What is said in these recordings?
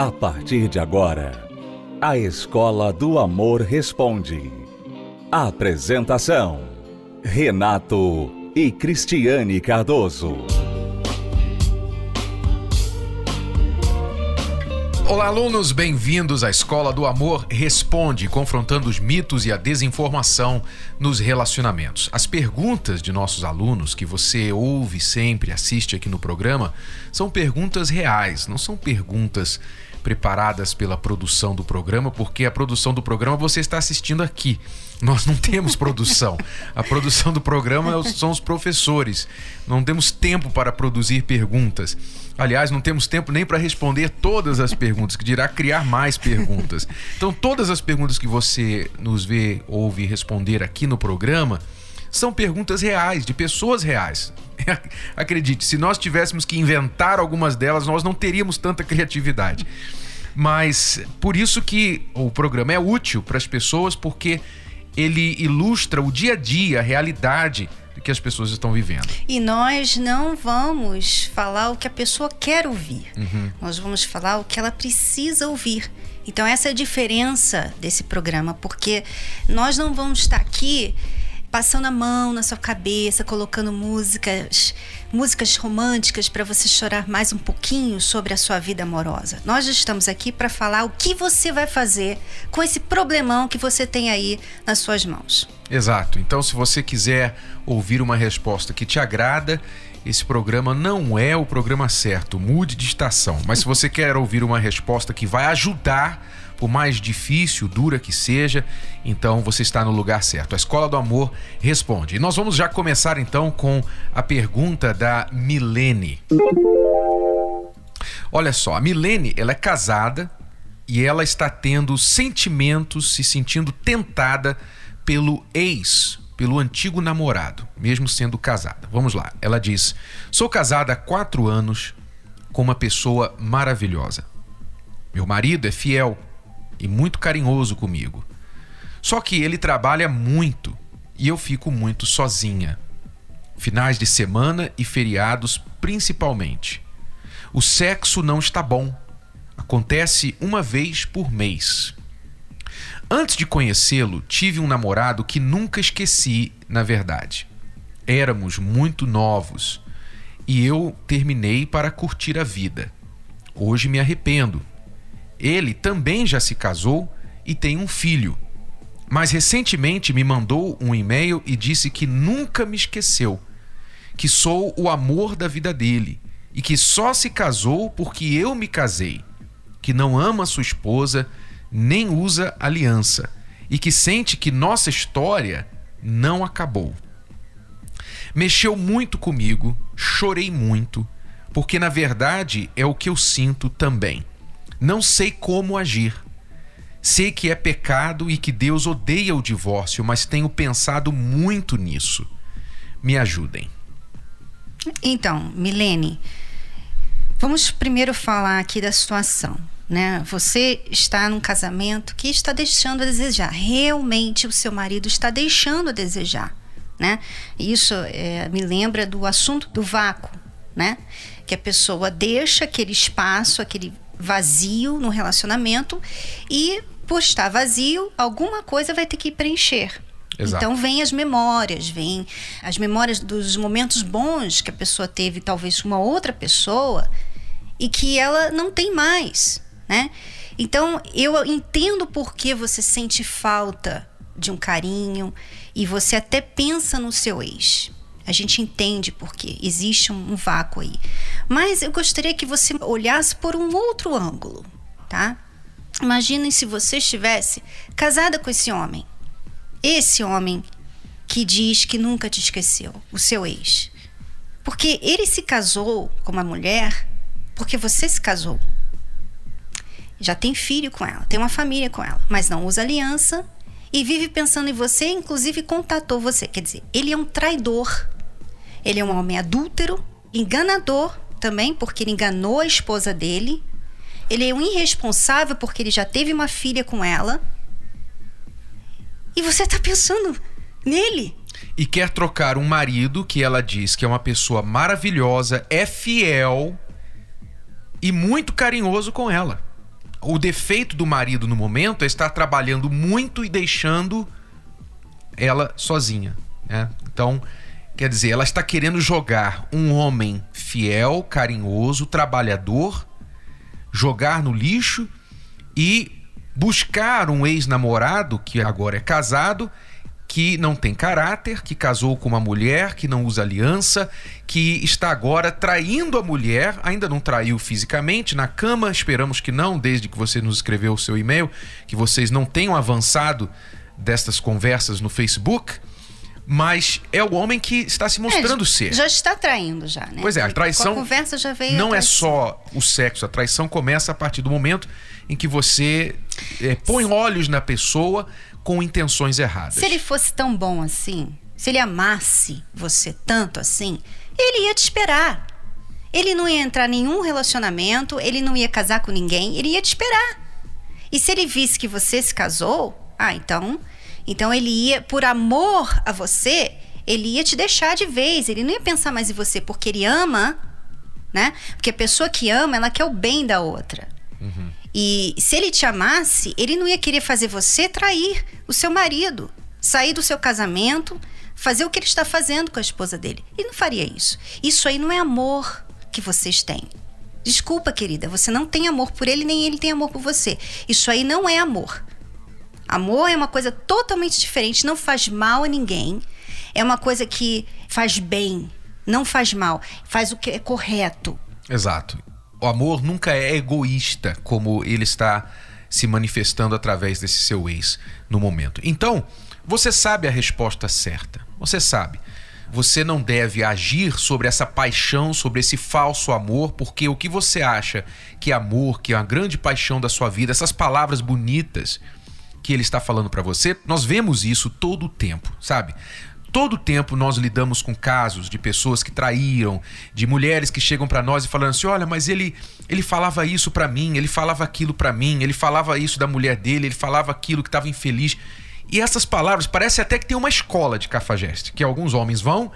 A partir de agora, a Escola do Amor Responde. Apresentação: Renato e Cristiane Cardoso. Olá, alunos, bem-vindos à Escola do Amor Responde, confrontando os mitos e a desinformação nos relacionamentos. As perguntas de nossos alunos, que você ouve sempre, assiste aqui no programa, são perguntas reais, não são perguntas preparadas pela produção do programa, porque a produção do programa você está assistindo aqui. Nós não temos produção. A produção do programa são os professores. Não temos tempo para produzir perguntas. Aliás, não temos tempo nem para responder todas as perguntas, que dirá criar mais perguntas. Então, todas as perguntas que você nos vê, ouve responder aqui no programa são perguntas reais, de pessoas reais. Acredite, se nós tivéssemos que inventar algumas delas, nós não teríamos tanta criatividade. Mas por isso que o programa é útil para as pessoas, porque ele ilustra o dia a dia, a realidade que as pessoas estão vivendo. E nós não vamos falar o que a pessoa quer ouvir. Uhum. Nós vamos falar o que ela precisa ouvir. Então essa é a diferença desse programa, porque nós não vamos estar aqui passando a mão na sua cabeça, colocando músicas, músicas românticas para você chorar mais um pouquinho sobre a sua vida amorosa. Nós estamos aqui para falar o que você vai fazer com esse problemão que você tem aí nas suas mãos. Exato. Então, se você quiser ouvir uma resposta que te agrada, esse programa não é o programa certo. Mude de estação. Mas se você quer ouvir uma resposta que vai ajudar por mais difícil, dura que seja, então você está no lugar certo. A Escola do Amor responde. E nós vamos já começar então com a pergunta da Milene. Olha só, a Milene, ela é casada e ela está tendo sentimentos, se sentindo tentada pelo ex, pelo antigo namorado, mesmo sendo casada. Vamos lá. Ela diz: Sou casada há quatro anos com uma pessoa maravilhosa. Meu marido é fiel e muito carinhoso comigo. Só que ele trabalha muito e eu fico muito sozinha. Finais de semana e feriados principalmente. O sexo não está bom. Acontece uma vez por mês. Antes de conhecê-lo, tive um namorado que nunca esqueci, na verdade. Éramos muito novos e eu terminei para curtir a vida. Hoje me arrependo, ele também já se casou e tem um filho. Mas recentemente me mandou um e-mail e disse que nunca me esqueceu, que sou o amor da vida dele e que só se casou porque eu me casei, que não ama sua esposa nem usa aliança e que sente que nossa história não acabou. Mexeu muito comigo, chorei muito, porque na verdade é o que eu sinto também. Não sei como agir. Sei que é pecado e que Deus odeia o divórcio, mas tenho pensado muito nisso. Me ajudem. Então, Milene, vamos primeiro falar aqui da situação. Né? Você está num casamento que está deixando a desejar. Realmente o seu marido está deixando a desejar. Né? Isso é, me lembra do assunto do vácuo, né? Que a pessoa deixa aquele espaço, aquele vazio no relacionamento e por estar vazio, alguma coisa vai ter que preencher. Exato. Então vem as memórias, vem as memórias dos momentos bons que a pessoa teve talvez com uma outra pessoa e que ela não tem mais, né? Então eu entendo por que você sente falta de um carinho e você até pensa no seu ex. A gente entende porque existe um, um vácuo aí. Mas eu gostaria que você olhasse por um outro ângulo, tá? Imaginem se você estivesse casada com esse homem. Esse homem que diz que nunca te esqueceu, o seu ex. Porque ele se casou com uma mulher porque você se casou. Já tem filho com ela, tem uma família com ela, mas não usa aliança e vive pensando em você, inclusive contatou você. Quer dizer, ele é um traidor. Ele é um homem adúltero, enganador também, porque ele enganou a esposa dele. Ele é um irresponsável porque ele já teve uma filha com ela. E você está pensando nele. E quer trocar um marido que ela diz que é uma pessoa maravilhosa, é fiel e muito carinhoso com ela. O defeito do marido no momento é estar trabalhando muito e deixando ela sozinha. Né? Então, quer dizer, ela está querendo jogar um homem fiel, carinhoso, trabalhador, jogar no lixo e buscar um ex-namorado que agora é casado que não tem caráter, que casou com uma mulher, que não usa aliança, que está agora traindo a mulher, ainda não traiu fisicamente na cama, esperamos que não, desde que você nos escreveu o seu e-mail, que vocês não tenham avançado destas conversas no Facebook. Mas é o homem que está se mostrando é, ser. Já está traindo já, né? Pois é, a traição. Com a conversa já veio. Não é só o sexo, a traição começa a partir do momento em que você é, põe olhos na pessoa, com intenções erradas. Se ele fosse tão bom assim, se ele amasse você tanto assim, ele ia te esperar. Ele não ia entrar em nenhum relacionamento, ele não ia casar com ninguém, ele ia te esperar. E se ele visse que você se casou, ah, então, então ele ia por amor a você, ele ia te deixar de vez, ele não ia pensar mais em você porque ele ama, né? Porque a pessoa que ama, ela quer o bem da outra. Uhum. E se ele te amasse, ele não ia querer fazer você trair o seu marido, sair do seu casamento, fazer o que ele está fazendo com a esposa dele. Ele não faria isso. Isso aí não é amor que vocês têm. Desculpa, querida, você não tem amor por ele, nem ele tem amor por você. Isso aí não é amor. Amor é uma coisa totalmente diferente, não faz mal a ninguém. É uma coisa que faz bem, não faz mal, faz o que é correto. Exato o amor nunca é egoísta, como ele está se manifestando através desse seu ex no momento. Então, você sabe a resposta certa. Você sabe. Você não deve agir sobre essa paixão, sobre esse falso amor, porque o que você acha que é amor, que é uma grande paixão da sua vida, essas palavras bonitas que ele está falando para você, nós vemos isso todo o tempo, sabe? Todo tempo nós lidamos com casos de pessoas que traíram, de mulheres que chegam para nós e falando assim: "Olha, mas ele ele falava isso para mim, ele falava aquilo para mim, ele falava isso da mulher dele, ele falava aquilo que estava infeliz". E essas palavras parece até que tem uma escola de cafajeste, que alguns homens vão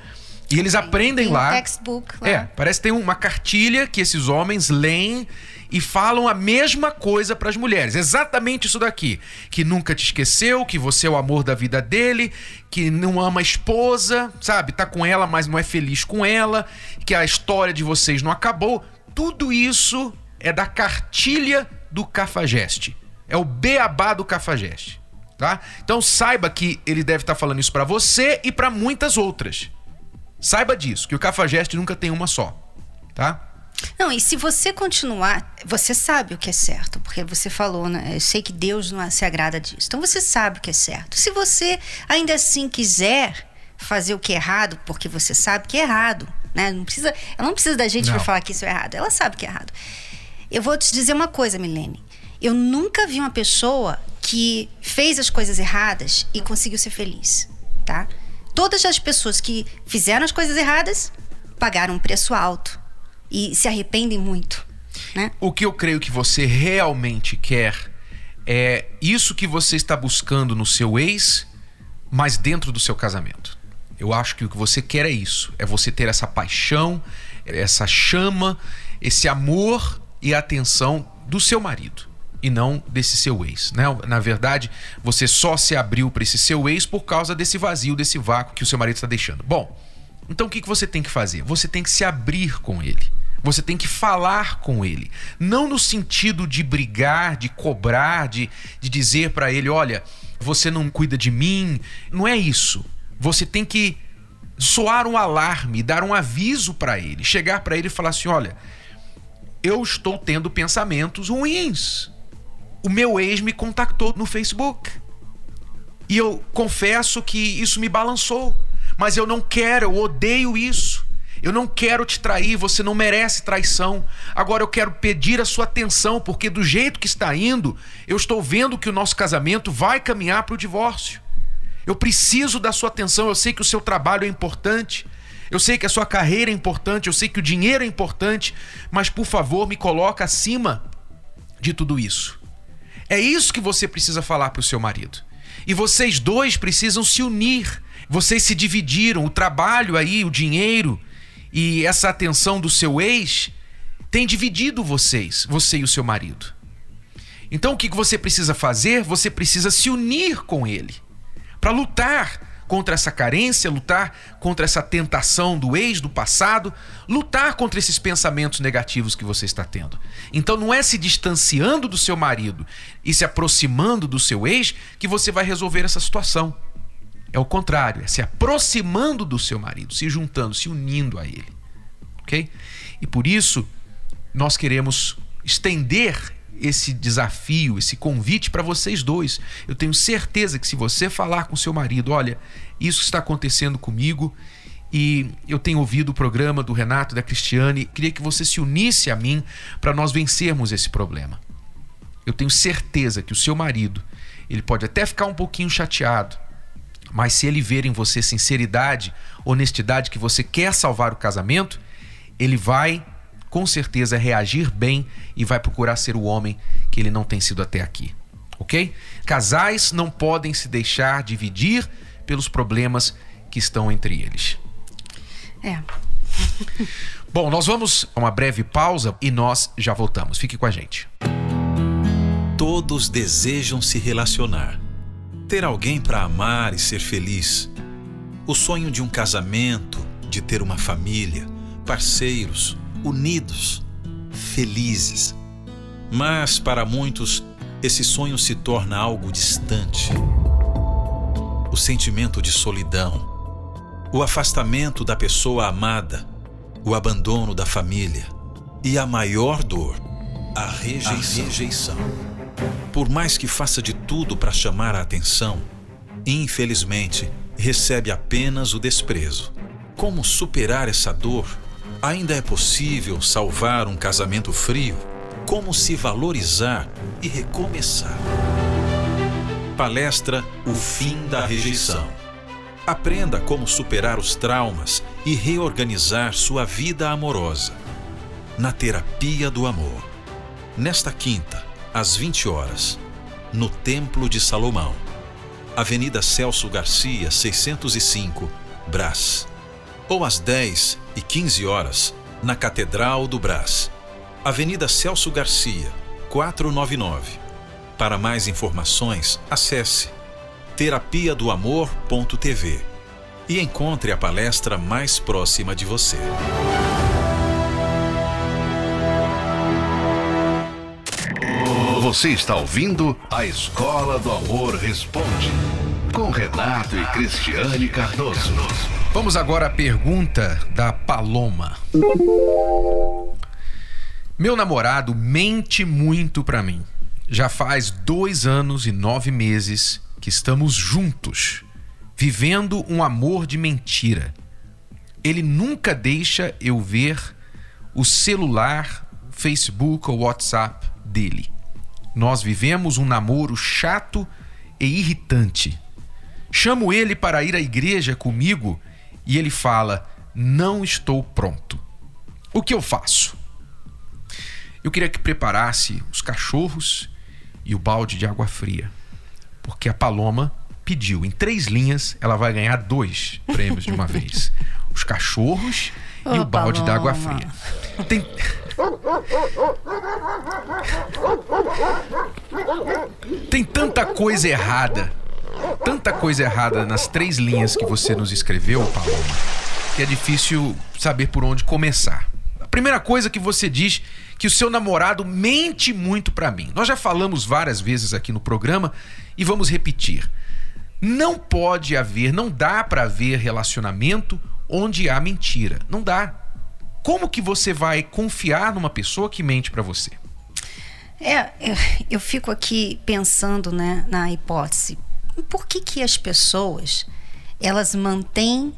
e eles aprendem tem lá. Um textbook lá. É, parece que tem uma cartilha que esses homens leem e falam a mesma coisa para as mulheres. Exatamente isso daqui. Que nunca te esqueceu, que você é o amor da vida dele, que não ama a esposa, sabe? Tá com ela, mas não é feliz com ela, que a história de vocês não acabou. Tudo isso é da cartilha do Cafajeste. É o beabá do Cafajeste, tá? Então saiba que ele deve estar tá falando isso para você e para muitas outras. Saiba disso, que o Cafajeste nunca tem uma só, tá? Não, e se você continuar, você sabe o que é certo, porque você falou, né? Eu sei que Deus não se agrada disso. Então você sabe o que é certo. Se você ainda assim quiser fazer o que é errado, porque você sabe que é errado, né? Não precisa, ela não precisa da gente para falar que isso é errado. Ela sabe que é errado. Eu vou te dizer uma coisa, Milene. Eu nunca vi uma pessoa que fez as coisas erradas e conseguiu ser feliz, tá? Todas as pessoas que fizeram as coisas erradas pagaram um preço alto e se arrependem muito. Né? O que eu creio que você realmente quer é isso que você está buscando no seu ex, mas dentro do seu casamento. Eu acho que o que você quer é isso: é você ter essa paixão, essa chama, esse amor e atenção do seu marido e não desse seu ex. Né? Na verdade, você só se abriu para esse seu ex por causa desse vazio, desse vácuo que o seu marido está deixando. Bom, então o que, que você tem que fazer? Você tem que se abrir com ele. Você tem que falar com ele. Não no sentido de brigar, de cobrar, de, de dizer para ele: olha, você não cuida de mim. Não é isso. Você tem que soar um alarme, dar um aviso para ele, chegar para ele e falar assim: olha, eu estou tendo pensamentos ruins. O meu ex me contactou no Facebook. E eu confesso que isso me balançou. Mas eu não quero, eu odeio isso. Eu não quero te trair, você não merece traição. Agora eu quero pedir a sua atenção, porque do jeito que está indo, eu estou vendo que o nosso casamento vai caminhar para o divórcio. Eu preciso da sua atenção, eu sei que o seu trabalho é importante. Eu sei que a sua carreira é importante, eu sei que o dinheiro é importante, mas por favor, me coloca acima de tudo isso. É isso que você precisa falar para o seu marido. E vocês dois precisam se unir vocês se dividiram, o trabalho aí, o dinheiro e essa atenção do seu ex tem dividido vocês, você e o seu marido. Então o que você precisa fazer? Você precisa se unir com ele para lutar contra essa carência, lutar contra essa tentação do ex, do passado, lutar contra esses pensamentos negativos que você está tendo. Então não é se distanciando do seu marido e se aproximando do seu ex que você vai resolver essa situação. É o contrário, é se aproximando do seu marido, se juntando, se unindo a ele. OK? E por isso nós queremos estender esse desafio, esse convite para vocês dois. Eu tenho certeza que se você falar com seu marido, olha, isso está acontecendo comigo e eu tenho ouvido o programa do Renato e da Cristiane, queria que você se unisse a mim para nós vencermos esse problema. Eu tenho certeza que o seu marido, ele pode até ficar um pouquinho chateado, mas se ele ver em você sinceridade, honestidade que você quer salvar o casamento, ele vai com certeza reagir bem e vai procurar ser o homem que ele não tem sido até aqui. Ok? Casais não podem se deixar dividir pelos problemas que estão entre eles. É. Bom, nós vamos a uma breve pausa e nós já voltamos. Fique com a gente. Todos desejam se relacionar, ter alguém para amar e ser feliz. O sonho de um casamento, de ter uma família, parceiros, unidos, felizes. Mas para muitos, esse sonho se torna algo distante. O sentimento de solidão, o afastamento da pessoa amada, o abandono da família e a maior dor, a rejeição. A rejeição. Por mais que faça de tudo para chamar a atenção, infelizmente recebe apenas o desprezo. Como superar essa dor? Ainda é possível salvar um casamento frio? Como se valorizar e recomeçar? Palestra O Fim da Rejeição. Aprenda como superar os traumas e reorganizar sua vida amorosa. Na Terapia do Amor. Nesta quinta, às 20 horas, no Templo de Salomão. Avenida Celso Garcia, 605, Brás ou às 10 e 15 horas na Catedral do Brás, Avenida Celso Garcia, 499. Para mais informações, acesse terapia do amor.tv e encontre a palestra mais próxima de você. Você está ouvindo a Escola do Amor Responde com Renato e Cristiane Cardoso. Vamos agora à pergunta da Paloma. Meu namorado mente muito para mim. Já faz dois anos e nove meses que estamos juntos, vivendo um amor de mentira. Ele nunca deixa eu ver o celular, Facebook ou WhatsApp dele. Nós vivemos um namoro chato e irritante. Chamo ele para ir à igreja comigo e ele fala: Não estou pronto. O que eu faço? Eu queria que preparasse os cachorros e o balde de água fria, porque a Paloma pediu. Em três linhas, ela vai ganhar dois prêmios de uma vez: os cachorros e o balde de água fria. Tem. Tem tanta coisa errada tanta coisa errada nas três linhas que você nos escreveu, Paloma, que é difícil saber por onde começar. A primeira coisa que você diz que o seu namorado mente muito para mim. Nós já falamos várias vezes aqui no programa e vamos repetir. Não pode haver, não dá para haver relacionamento onde há mentira. Não dá. Como que você vai confiar numa pessoa que mente para você? É, eu, eu, fico aqui pensando né, na hipótese por que, que as pessoas elas mantêm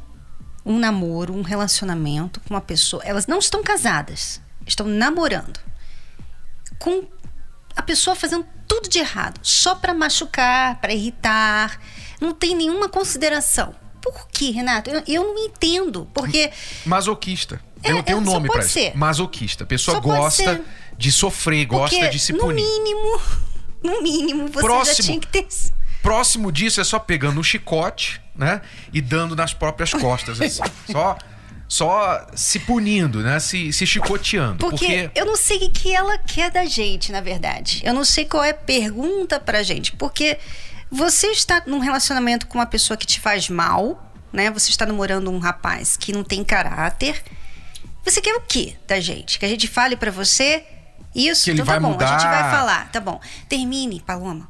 um namoro, um relacionamento com uma pessoa, elas não estão casadas, estão namorando com a pessoa fazendo tudo de errado, só para machucar, para irritar, não tem nenhuma consideração. Por que, Renato? Eu, eu não entendo, porque masoquista. É, eu tenho um nome para isso. Masoquista. A pessoa só gosta de sofrer, gosta porque, de se punir. No mínimo, no mínimo, você Próximo. já tinha que ter Próximo disso é só pegando um chicote, né? E dando nas próprias costas, assim. só só se punindo, né? Se, se chicoteando. Porque, Porque, eu não sei o que ela quer da gente, na verdade. Eu não sei qual é a pergunta pra gente. Porque você está num relacionamento com uma pessoa que te faz mal, né? Você está namorando um rapaz que não tem caráter. Você quer o quê da gente? Que a gente fale pra você isso? Que ele então tá vai bom, a gente mudar. vai falar. Tá bom. Termine, Paloma.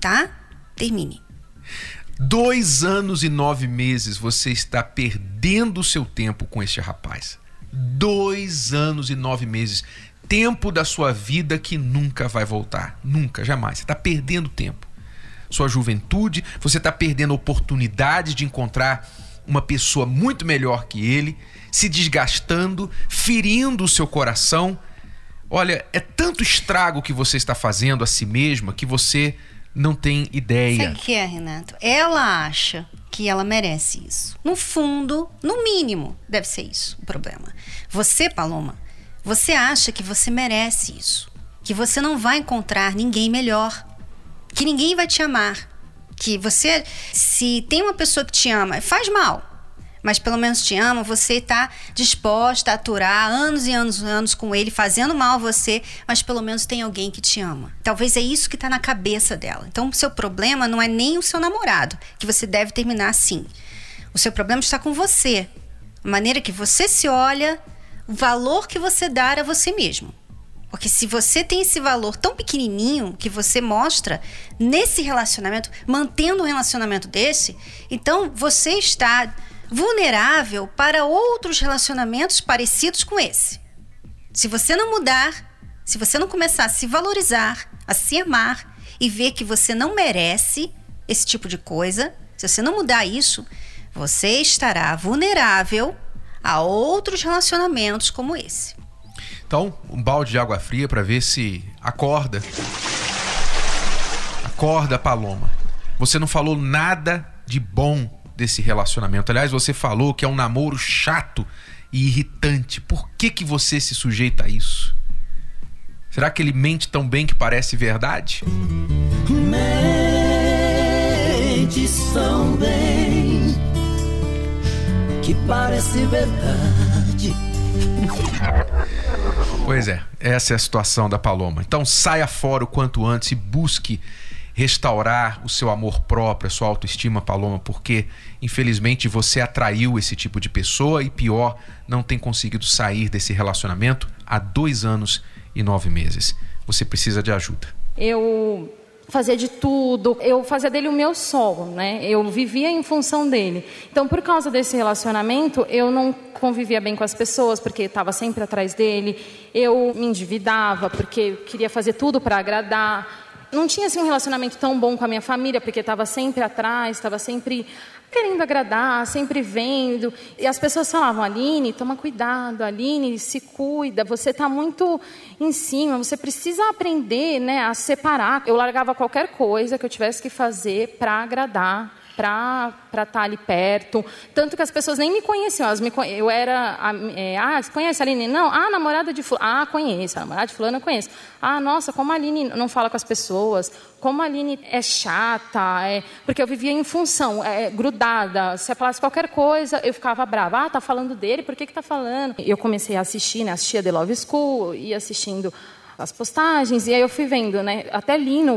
Tá? Termine. dois anos e nove meses você está perdendo o seu tempo com este rapaz. Dois anos e nove meses. Tempo da sua vida que nunca vai voltar. Nunca, jamais. Você está perdendo tempo. Sua juventude, você está perdendo oportunidades de encontrar uma pessoa muito melhor que ele, se desgastando, ferindo o seu coração. Olha, é tanto estrago que você está fazendo a si mesma que você não tem ideia. Sabe o que é, Renato? Ela acha que ela merece isso. No fundo, no mínimo, deve ser isso o problema. Você, Paloma, você acha que você merece isso. Que você não vai encontrar ninguém melhor. Que ninguém vai te amar. Que você, se tem uma pessoa que te ama, faz mal. Mas pelo menos te ama, você está disposta a aturar anos e anos e anos com ele, fazendo mal a você, mas pelo menos tem alguém que te ama. Talvez é isso que está na cabeça dela. Então, o seu problema não é nem o seu namorado, que você deve terminar assim. O seu problema está com você. A maneira que você se olha, o valor que você dá a você mesmo. Porque se você tem esse valor tão pequenininho que você mostra nesse relacionamento, mantendo um relacionamento desse, então você está vulnerável para outros relacionamentos parecidos com esse. Se você não mudar, se você não começar a se valorizar, a se amar e ver que você não merece esse tipo de coisa, se você não mudar isso, você estará vulnerável a outros relacionamentos como esse. Então, um balde de água fria para ver se acorda. Acorda, Paloma. Você não falou nada de bom desse relacionamento. Aliás, você falou que é um namoro chato e irritante. Por que que você se sujeita a isso? Será que ele mente tão bem que parece verdade? Mente tão bem que parece verdade. Pois é, essa é a situação da Paloma. Então saia fora o quanto antes e busque restaurar o seu amor próprio, a sua autoestima, Paloma, porque infelizmente você atraiu esse tipo de pessoa e pior, não tem conseguido sair desse relacionamento há dois anos e nove meses. Você precisa de ajuda. Eu fazia de tudo, eu fazia dele o meu sol, né? Eu vivia em função dele. Então, por causa desse relacionamento, eu não convivia bem com as pessoas, porque estava sempre atrás dele. Eu me endividava, porque queria fazer tudo para agradar. Não tinha assim um relacionamento tão bom com a minha família, porque estava sempre atrás, estava sempre querendo agradar, sempre vendo. E as pessoas falavam: Aline, toma cuidado, Aline, se cuida, você está muito em cima, você precisa aprender né, a separar. Eu largava qualquer coisa que eu tivesse que fazer para agradar para estar tá ali perto. Tanto que as pessoas nem me conheciam. Elas me, eu era. É, ah, você conhece a Aline? Não. Ah, namorada de fulano. Ah, conheço. A namorada de fulano eu conheço. Ah, nossa, como a Aline não fala com as pessoas. Como a Aline é chata. É, porque eu vivia em função, é, grudada. Se eu falasse qualquer coisa, eu ficava brava. Ah, tá falando dele, por que que tá falando? Eu comecei a assistir, né? Assistia The Love School, ia assistindo as postagens, e aí eu fui vendo, né? Até li no,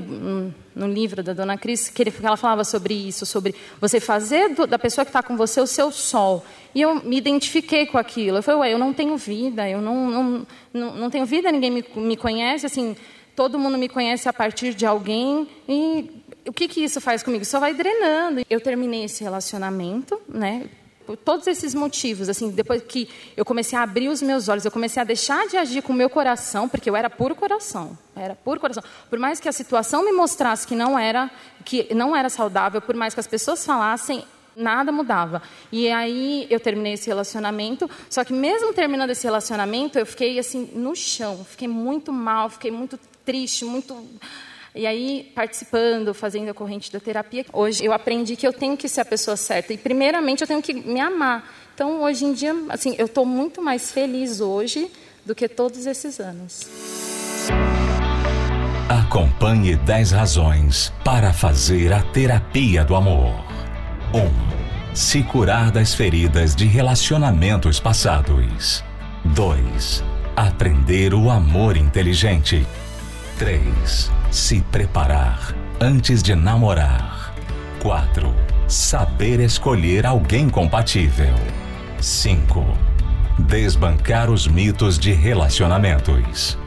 no livro da Dona Cris que, ele, que ela falava sobre isso, sobre você fazer do, da pessoa que está com você o seu sol. E eu me identifiquei com aquilo. Eu falei, ué, eu não tenho vida, eu não, não, não, não tenho vida, ninguém me, me conhece, assim, todo mundo me conhece a partir de alguém, e o que, que isso faz comigo? Só vai drenando. Eu terminei esse relacionamento, né? Todos esses motivos, assim, depois que eu comecei a abrir os meus olhos, eu comecei a deixar de agir com o meu coração, porque eu era puro coração, era puro coração. Por mais que a situação me mostrasse que não era, que não era saudável, por mais que as pessoas falassem, nada mudava. E aí eu terminei esse relacionamento, só que mesmo terminando esse relacionamento, eu fiquei assim no chão, fiquei muito mal, fiquei muito triste, muito e aí, participando, fazendo a corrente da terapia, hoje eu aprendi que eu tenho que ser a pessoa certa. E, primeiramente, eu tenho que me amar. Então, hoje em dia, assim, eu estou muito mais feliz hoje do que todos esses anos. Acompanhe 10 razões para fazer a terapia do amor. 1. Um, Se curar das feridas de relacionamentos passados. 2. Aprender o amor inteligente. 3. Se preparar antes de namorar. 4. Saber escolher alguém compatível. 5. Desbancar os mitos de relacionamentos.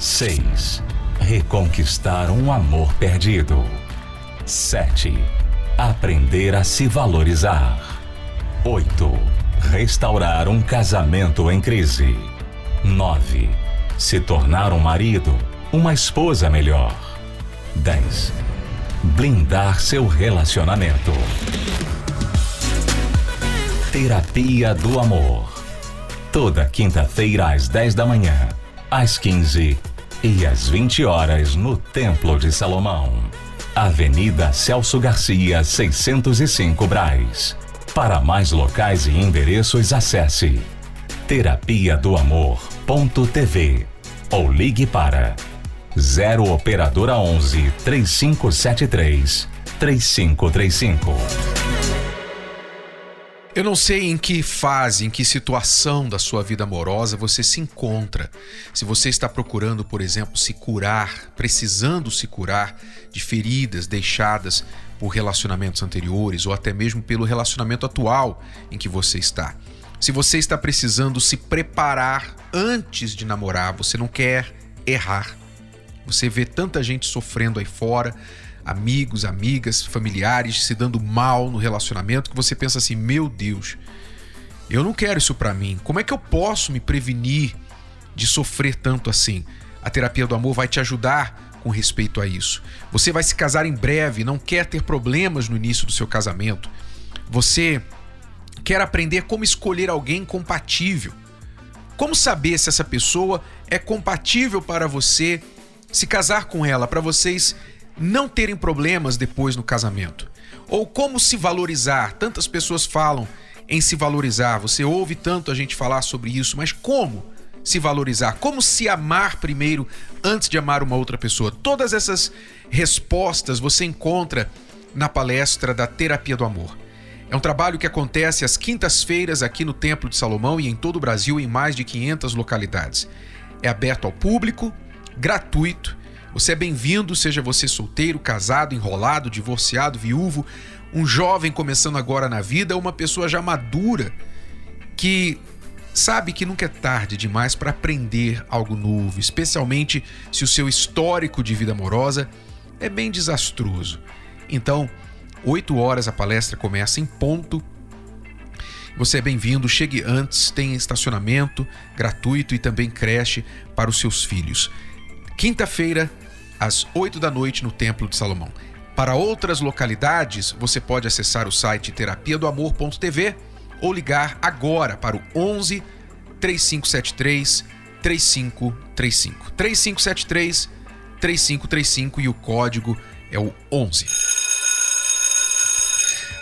6. Reconquistar um amor perdido. 7. Aprender a se valorizar. 8. Restaurar um casamento em crise. 9. Se tornar um marido, uma esposa melhor. 10. Blindar seu relacionamento. Terapia do Amor. Toda quinta-feira às 10 da manhã, às 15 e às 20 horas no Templo de Salomão. Avenida Celso Garcia, 605 Braz. Para mais locais e endereços, acesse terapia do amor.tv ou ligue para 0 operadora 11 3573 3535. Eu não sei em que fase, em que situação da sua vida amorosa você se encontra. Se você está procurando, por exemplo, se curar, precisando se curar de feridas deixadas por relacionamentos anteriores ou até mesmo pelo relacionamento atual em que você está. Se você está precisando se preparar antes de namorar, você não quer errar. Você vê tanta gente sofrendo aí fora, amigos, amigas, familiares se dando mal no relacionamento que você pensa assim: meu Deus, eu não quero isso para mim. Como é que eu posso me prevenir de sofrer tanto assim? A terapia do amor vai te ajudar com respeito a isso. Você vai se casar em breve, não quer ter problemas no início do seu casamento. Você quer aprender como escolher alguém compatível. Como saber se essa pessoa é compatível para você se casar com ela, para vocês não terem problemas depois no casamento? Ou como se valorizar? Tantas pessoas falam em se valorizar, você ouve tanto a gente falar sobre isso, mas como se valorizar? Como se amar primeiro antes de amar uma outra pessoa? Todas essas respostas você encontra na palestra da Terapia do Amor. É um trabalho que acontece às quintas-feiras aqui no Templo de Salomão e em todo o Brasil, em mais de 500 localidades. É aberto ao público, gratuito você é bem-vindo, seja você solteiro, casado, enrolado, divorciado, viúvo, um jovem começando agora na vida, uma pessoa já madura que sabe que nunca é tarde demais para aprender algo novo, especialmente se o seu histórico de vida amorosa é bem desastroso. Então, 8 horas a palestra começa em ponto. Você é bem-vindo, chegue antes, tem estacionamento gratuito e também creche para os seus filhos. Quinta-feira, às 8 da noite no Templo de Salomão. Para outras localidades, você pode acessar o site terapia do amor.tv ou ligar agora para o 11 3573 3535. 3573 3535 e o código é o 11.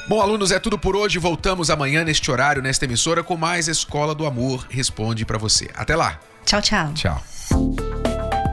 Bom, alunos, é tudo por hoje. Voltamos amanhã neste horário, nesta emissora, com mais Escola do Amor Responde para você. Até lá. Tchau, tchau. Tchau.